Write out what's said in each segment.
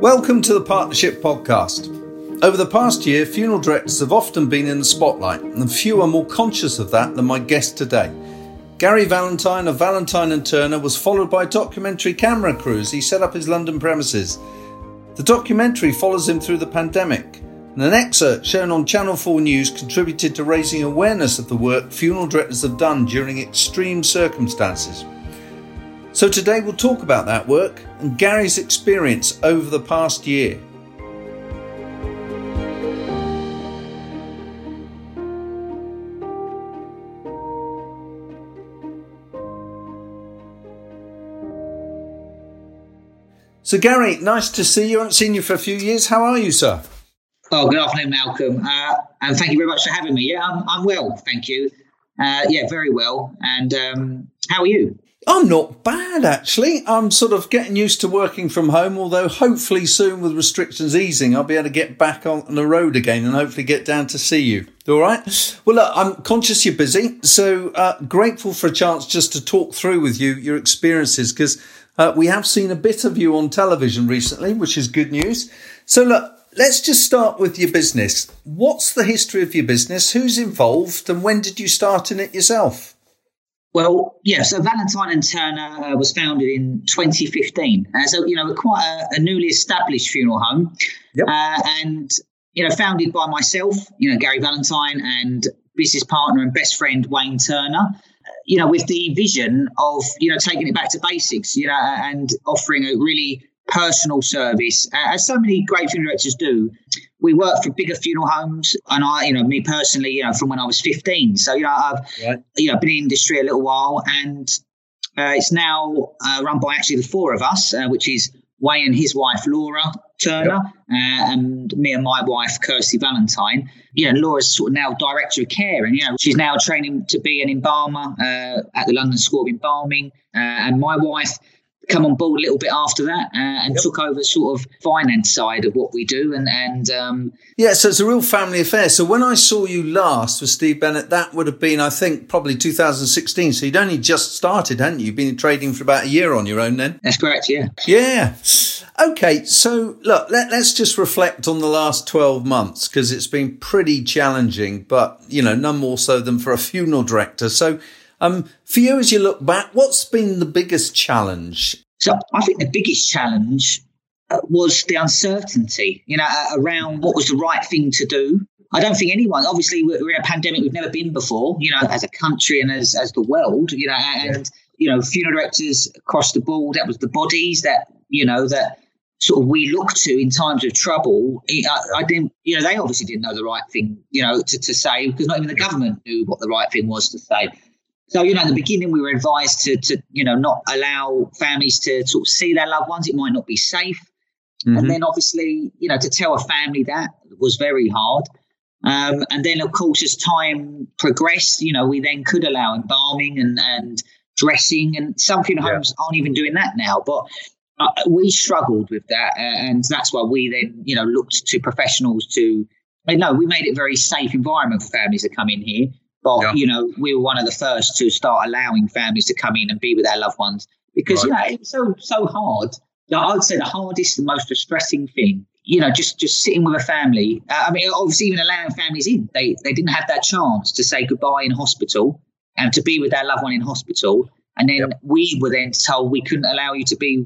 Welcome to the Partnership Podcast. Over the past year, funeral directors have often been in the spotlight, and few are more conscious of that than my guest today. Gary Valentine of Valentine and Turner was followed by documentary camera crews he set up his London premises. The documentary follows him through the pandemic, and an excerpt shown on Channel 4 News contributed to raising awareness of the work funeral directors have done during extreme circumstances. So today we'll talk about that work and Gary's experience over the past year. So, Gary, nice to see you. I haven't seen you for a few years. How are you, sir? Oh, good afternoon, Malcolm. Uh, and thank you very much for having me. Yeah, I'm, I'm well, thank you. Uh, yeah, very well. And um, how are you? I'm not bad, actually. I'm sort of getting used to working from home, although hopefully soon with restrictions easing, I'll be able to get back on the road again and hopefully get down to see you. All right. Well, look, I'm conscious you're busy, so uh, grateful for a chance just to talk through with you your experiences because uh, we have seen a bit of you on television recently, which is good news. So, look, let's just start with your business. What's the history of your business? Who's involved, and when did you start in it yourself? Well, yeah. So Valentine and Turner uh, was founded in 2015. Uh, so you know, quite a, a newly established funeral home, yep. uh, and you know, founded by myself, you know, Gary Valentine, and business partner and best friend Wayne Turner. You know, with the vision of you know taking it back to basics, you know, and offering a really personal service, uh, as so many great funeral directors do we work for bigger funeral homes, and I, you know, me personally, you know, from when I was 15. So, you know, I've, right. you know, been in the industry a little while, and uh, it's now uh, run by actually the four of us, uh, which is Wayne and his wife Laura Turner, yep. Uh, and me and my wife Kirsty Valentine. You know, Laura's sort of now director of care, and you know, she's now training to be an embalmer uh, at the London School of Embalming, uh, and my wife come on board a little bit after that uh, and yep. took over sort of finance side of what we do and and um, yeah so it's a real family affair. So when i saw you last with steve bennett that would have been i think probably 2016 so you'd only just started hadn't you? You've been trading for about a year on your own then. That's correct yeah. Yeah. Okay so look let, let's just reflect on the last 12 months because it's been pretty challenging but you know none more so than for a funeral director. So um, for you, as you look back, what's been the biggest challenge? So I think the biggest challenge uh, was the uncertainty, you know, around what was the right thing to do. I don't think anyone, obviously, we're in a pandemic we've never been before, you know, as a country and as, as the world, you know, and, you know, funeral directors across the board, that was the bodies that, you know, that sort of we look to in times of trouble. I, I, didn't, you know, they obviously didn't know the right thing, you know, to, to say because not even the government knew what the right thing was to say. So, you know, at the beginning, we were advised to, to, you know, not allow families to sort of see their loved ones. It might not be safe. Mm-hmm. And then obviously, you know, to tell a family that was very hard. Um, and then, of course, as time progressed, you know, we then could allow embalming and, and dressing. And some funeral yeah. homes aren't even doing that now. But uh, we struggled with that. And that's why we then, you know, looked to professionals to, no, we made it a very safe environment for families to come in here. But yeah. you know, we were one of the first to start allowing families to come in and be with their loved ones because right. you know it's so so hard. Know, I would say the hardest, the most distressing thing. You know, just just sitting with a family. Uh, I mean, obviously, even allowing families in, they they didn't have that chance to say goodbye in hospital and to be with their loved one in hospital. And then yep. we were then told we couldn't allow you to be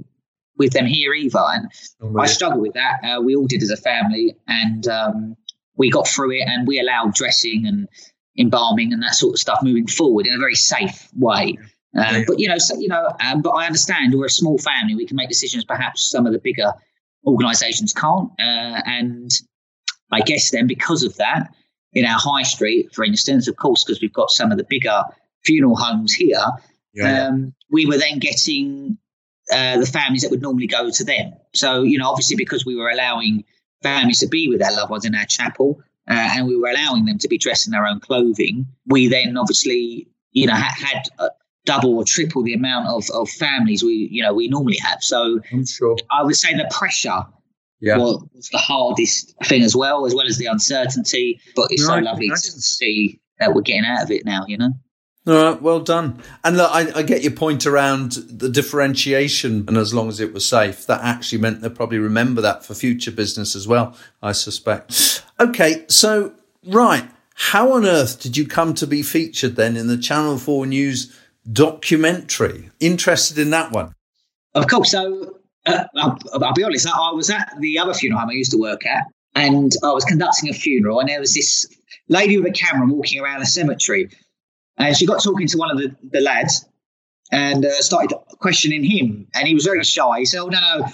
with them here either. And oh, I struggled with that. Uh, we all did as a family, and um, we got through it. And we allowed dressing and embalming and that sort of stuff moving forward in a very safe way. Um, but you know, so, you know, um, but I understand we're a small family. We can make decisions perhaps some of the bigger organisations can't. Uh, and I guess then because of that, in our high street, for instance, of course, because we've got some of the bigger funeral homes here, yeah. um, we were then getting uh, the families that would normally go to them. So you know, obviously because we were allowing families to be with their loved ones in our chapel, uh, and we were allowing them to be dressed in their own clothing, we then obviously, you know, ha- had uh, double or triple the amount of, of families we, you know, we normally have. So I'm sure. I would say the pressure yeah. was, was the hardest thing as well, as well as the uncertainty. But it's so lovely to see that we're getting out of it now, you know. All right, well done. And look, I, I, get your point around the differentiation, and as long as it was safe, that actually meant they'll probably remember that for future business as well, I suspect. Okay, so, right, how on earth did you come to be featured then in the Channel 4 News documentary? Interested in that one? Of course. So, uh, I'll, I'll, be honest, I was at the other funeral home I used to work at, and I was conducting a funeral, and there was this lady with a camera walking around a cemetery and she got talking to one of the, the lads and uh, started questioning him. And he was very shy. He said, Oh, no, no,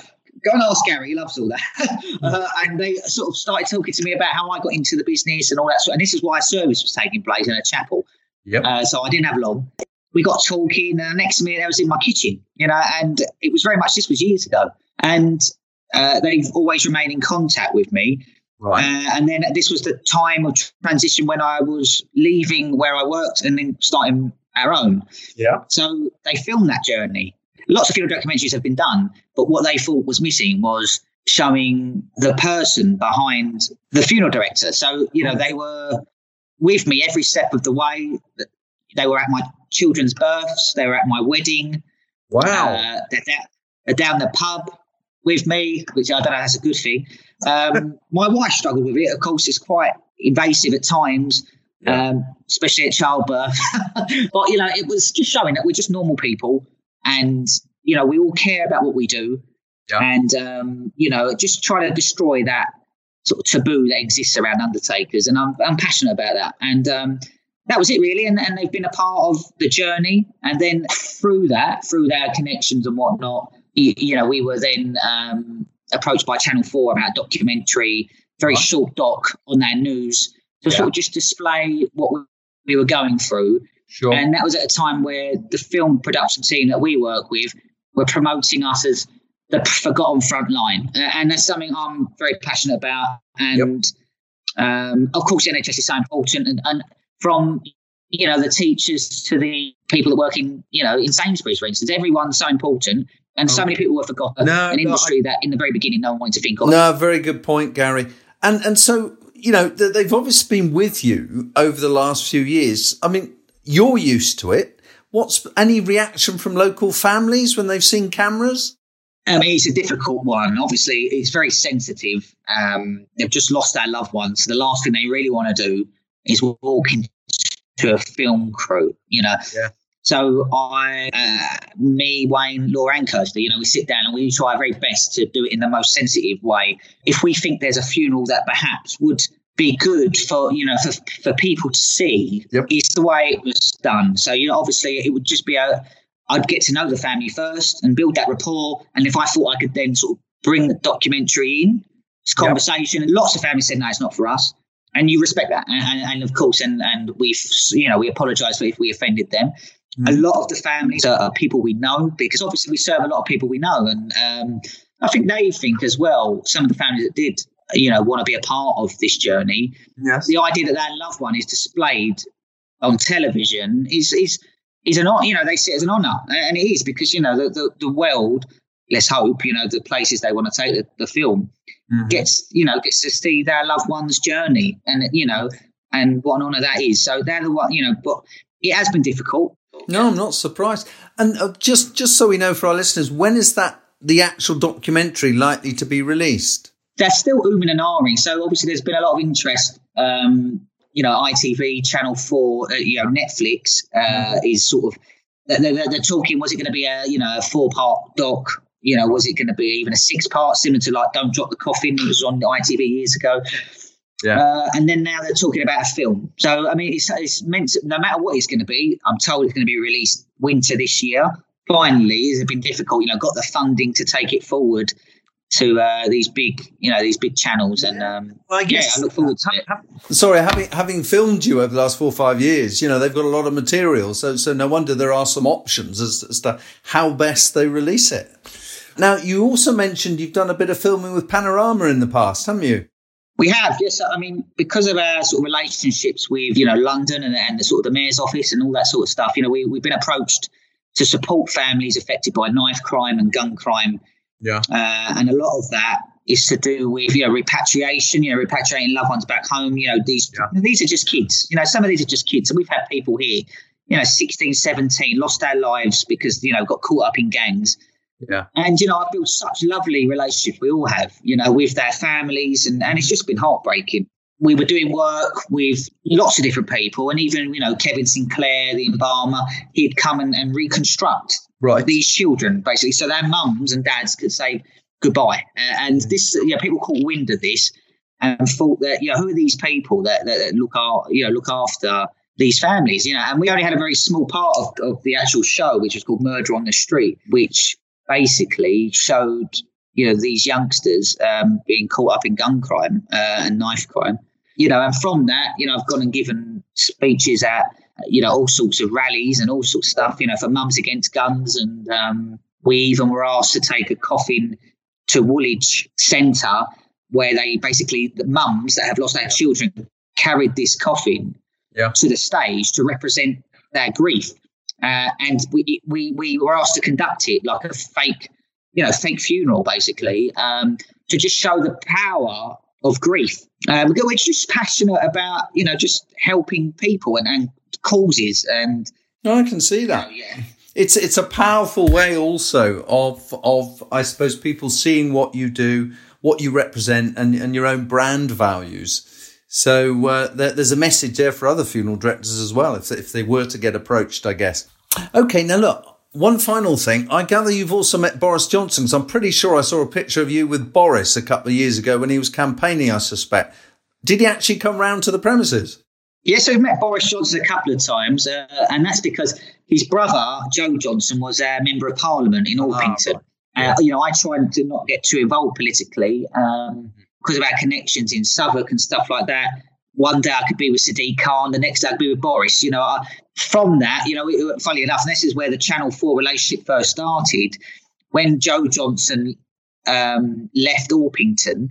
go and ask Gary. He loves all that. uh, and they sort of started talking to me about how I got into the business and all that. Sort. And this is why a service was taking place in a chapel. Yep. Uh, so I didn't have long. We got talking, and the next minute I was in my kitchen, you know, and it was very much, this was years ago. And uh, they've always remained in contact with me. Right. Uh, and then this was the time of transition when I was leaving where I worked and then starting our own. Yeah. So they filmed that journey. Lots of funeral documentaries have been done, but what they thought was missing was showing the person behind the funeral director. So, you know, they were with me every step of the way. They were at my children's births, they were at my wedding. Wow. Uh, they're, down, they're down the pub with me, which I don't know, that's a good thing. Um, my wife struggled with it. Of course, it's quite invasive at times, yeah. um, especially at childbirth. but, you know, it was just showing that we're just normal people and, you know, we all care about what we do. Yeah. And, um, you know, just try to destroy that sort of taboo that exists around undertakers. And I'm, I'm passionate about that. And um, that was it, really. And, and they've been a part of the journey. And then through that, through their connections and whatnot, you, you know, we were then um, approached by Channel 4 about a documentary, very right. short doc on their news to yeah. sort of just display what we were going through. Sure. And that was at a time where the film production team that we work with were promoting us as the forgotten front line. And that's something I'm very passionate about. And yep. um, of course, NHS is so important. And, and from you know the teachers to the people that work in you know in Sainsbury's, for instance, everyone's so important. And so many people were forgotten. No, an industry no, I, that in the very beginning no one wanted to think of. No, very good point, Gary. And and so you know they've obviously been with you over the last few years. I mean, you're used to it. What's any reaction from local families when they've seen cameras? I mean, it's a difficult one. Obviously, it's very sensitive. Um, they've just lost their loved ones. So the last thing they really want to do is walk into a film crew. You know, yeah. So I, uh, me, Wayne, Laura, and Kirsty, you know, we sit down and we try our very best to do it in the most sensitive way. If we think there's a funeral that perhaps would be good for you know for, for people to see, yep. it's the way it was done. So you know, obviously, it would just be a. I'd get to know the family first and build that rapport, and if I thought I could then sort of bring the documentary in, this conversation, yep. and lots of families said, "No, it's not for us." and you respect that and, and, and, of course and and we've you know we apologize if we offended them a mm. lot of the families are, are, people we know because obviously we serve a lot of people we know, and um, I think they think as well. Some of the families that did, you know, want to be a part of this journey. Yes. The idea that their loved one is displayed on television is is is an you know they see it as an honour, and it is because you know the the, the world. Let's hope you know the places they want to take the, the film mm-hmm. gets you know gets to see their loved one's journey, and you know and what an honour that is. So they're the one you know, but it has been difficult. No, I'm not surprised. And uh, just just so we know for our listeners, when is that the actual documentary likely to be released? They're still ooming and ahhing. So obviously, there's been a lot of interest. Um, you know, ITV, Channel Four, uh, you know, Netflix uh, mm-hmm. is sort of they're, they're, they're, talking. Was it going to be a you know a four part doc? You know, was it going to be even a six part, similar to like Don't Drop the Coffin? It was on ITV years ago. Yeah. Uh, and then now they're talking about a film. So, I mean, it's, it's meant to, no matter what it's going to be, I'm told it's going to be released winter this year. Finally, it's been difficult, you know, got the funding to take it forward to uh, these big, you know, these big channels. And um, well, I guess yeah, I look forward to it. Sorry, having having filmed you over the last four or five years, you know, they've got a lot of material. So, so no wonder there are some options as, as to how best they release it. Now, you also mentioned you've done a bit of filming with Panorama in the past, haven't you? We have, yes. I mean, because of our sort of relationships with, you know, London and, and the sort of the mayor's office and all that sort of stuff, you know, we, we've been approached to support families affected by knife crime and gun crime. Yeah. Uh, and a lot of that is to do with, you know, repatriation, you know, repatriating loved ones back home. You know, these yeah. these are just kids. You know, some of these are just kids. And we've had people here, you know, 16, 17, lost their lives because, you know, got caught up in gangs. Yeah. And, you know, I've built such lovely relationships, we all have, you know, with their families, and, and it's just been heartbreaking. We were doing work with lots of different people, and even, you know, Kevin Sinclair, the embalmer, he'd come and, and reconstruct right. these children, basically, so their mums and dads could say goodbye. And this, you know, people caught wind of this and thought that, you know, who are these people that, that look, you know, look after these families, you know, and we only had a very small part of, of the actual show, which was called Murder on the Street, which basically showed, you know, these youngsters um, being caught up in gun crime uh, and knife crime, you know, and from that, you know, I've gone and given speeches at, you know, all sorts of rallies and all sorts of stuff, you know, for Mums Against Guns. And um, we even were asked to take a coffin to Woolwich Centre where they basically, the mums that have lost their children carried this coffin yeah. to the stage to represent their grief. Uh, and we, we we were asked to conduct it like a fake, you know, fake funeral, basically, um, to just show the power of grief. Um, we're just passionate about, you know, just helping people and, and causes. And no, I can see that. You know, yeah. It's it's a powerful way also of of I suppose people seeing what you do, what you represent, and and your own brand values. So uh, there, there's a message there for other funeral directors as well, if if they were to get approached, I guess. Okay, now look. One final thing. I gather you've also met Boris Johnson. So I'm pretty sure I saw a picture of you with Boris a couple of years ago when he was campaigning, I suspect. Did he actually come round to the premises? Yes, we've met Boris Johnson a couple of times, uh, and that's because his brother, Jo Johnson, was a member of parliament in Orpington. Oh, uh, you know, I tried to not get too involved politically um, because of our connections in Southwark and stuff like that. One day I could be with Sadiq Khan, the next day I could be with Boris. You know, I, from that, you know, it, funny enough, and this is where the Channel 4 relationship first started. When Jo Johnson um, left Orpington,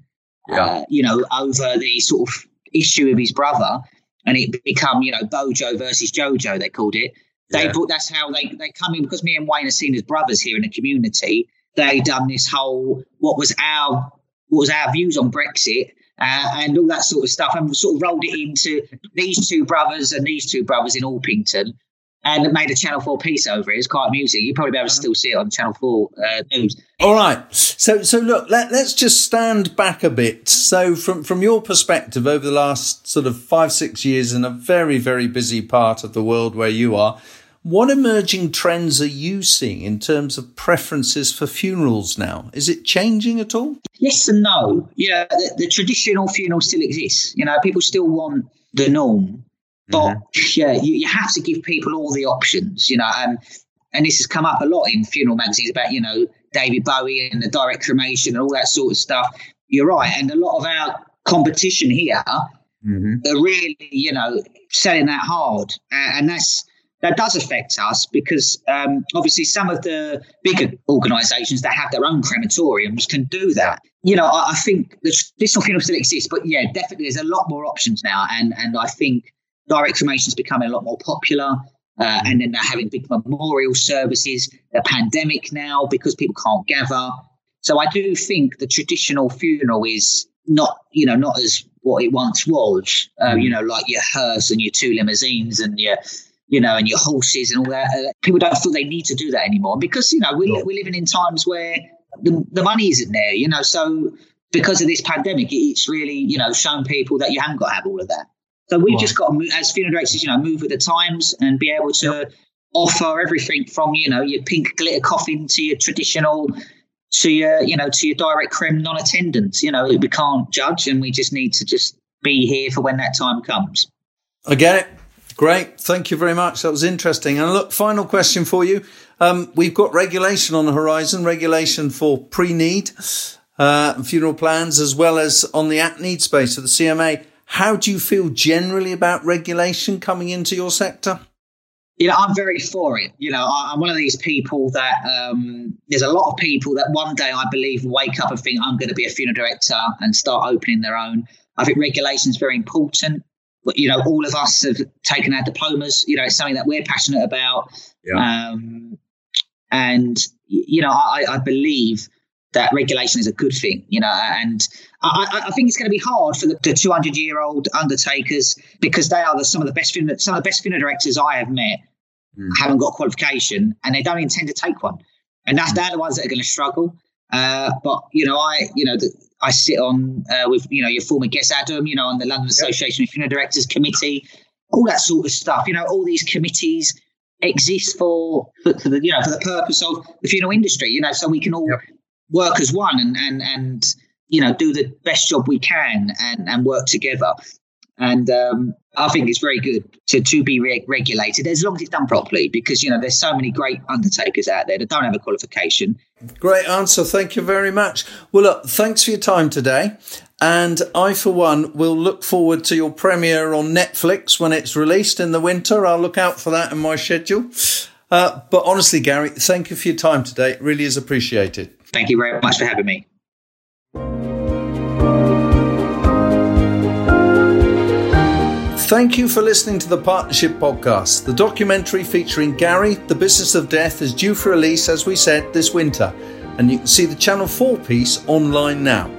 yeah. uh, you know, over the sort of issue of his brother, and it become, you know, Bojo versus Jojo, they called it. They yeah. brought that's how they they come in because me and Wayne are seen as brothers here in the community. They done this whole what was our what was our views on Brexit uh, and all that sort of stuff, and sort of rolled it into these two brothers and these two brothers in Orpington, and made a Channel Four piece over it. It's quite amusing. You probably be able to still see it on Channel Four uh, News. All right. So so look, let, let's just stand back a bit. So from from your perspective, over the last sort of five six years in a very very busy part of the world where you are. What emerging trends are you seeing in terms of preferences for funerals now? Is it changing at all? Yes and no. Yeah, the, the traditional funeral still exists. You know, people still want the norm, but mm-hmm. yeah, you, you, have to give people all the options. You know, and and this has come up a lot in funeral magazines about you know David Bowie and the direct cremation and all that sort of stuff. You're right, and a lot of our competition here mm-hmm. are really you know selling that hard, and that's that does affect us because um, obviously some of the bigger organisations that have their own crematoriums can do that. You know, I, I think the traditional funeral still exists, but yeah, definitely there's a lot more options now, and and I think direct cremation is becoming a lot more popular. Uh, and then they're having big memorial services. The pandemic now because people can't gather. So I do think the traditional funeral is not, you know, not as what it once was. Uh, you know, like your hearse and your two limousines and your you know, and your horses and all that. Uh, people don't feel they need to do that anymore because, you know, we, we're living in times where the, the money isn't there, you know. So because of this pandemic, it's really, you know, shown people that you haven't got to have all of that. So we've right. just got to, move, as funeral directors, you know, move with the times and be able to offer everything from, you know, your pink glitter coffin to your traditional, to your, you know, to your direct crem non-attendance. You know, we can't judge and we just need to just be here for when that time comes. I get it. Great. Thank you very much. That was interesting. And look, final question for you. Um, we've got regulation on the horizon, regulation for pre-need, uh, funeral plans, as well as on the at need space of the CMA. How do you feel generally about regulation coming into your sector? You know, I'm very for it. You know, I'm one of these people that um, there's a lot of people that one day I believe wake up and think I'm going to be a funeral director and start opening their own. I think regulation is very important you know, all of us have taken our diplomas. You know, it's something that we're passionate about. Yeah. Um, and you know, I, I, believe that regulation is a good thing. You know, and I, I think it's going to be hard for the, the 200 year old undertakers because they are the, some of the best some of the best funeral directors I have met. mm. haven't got a qualification and they don't intend to take one. And that's, they're the ones that are going to struggle. Uh, but, you know, I, you know, the, I sit on uh, with, you know, your former guest, Adam, you know, on the London Association of Funeral Directors Committee, all that sort of stuff. You know, all these committees exist for, for, for the, you know, for the purpose of the funeral industry, you know, so we can all yep. work as one and, and, and, you know, do the best job we can and, and work together. And um, I think it's very good to, to be re- regulated as long as it's done properly because, you know, there's so many great undertakers out there that don't have a qualification. Great answer. Thank you very much. Well, look, thanks for your time today. And I, for one, will look forward to your premiere on Netflix when it's released in the winter. I'll look out for that in my schedule. Uh, but honestly, Gary, thank you for your time today. It really is appreciated. Thank you very much for having me. Thank you for listening to the Partnership Podcast. The documentary featuring Gary, The Business of Death, is due for release, as we said, this winter. And you can see the Channel 4 piece online now.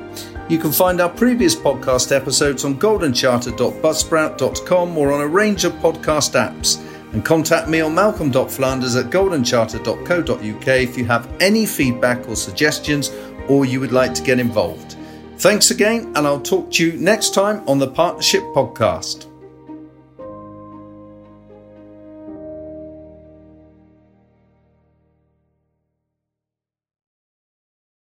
You can find our previous podcast episodes on goldencharter.buzzsprout.com or on a range of podcast apps. And contact me on malcolm.flanders at goldencharter.co.uk if you have any feedback or suggestions or you would like to get involved. Thanks again, and I'll talk to you next time on the Partnership Podcast.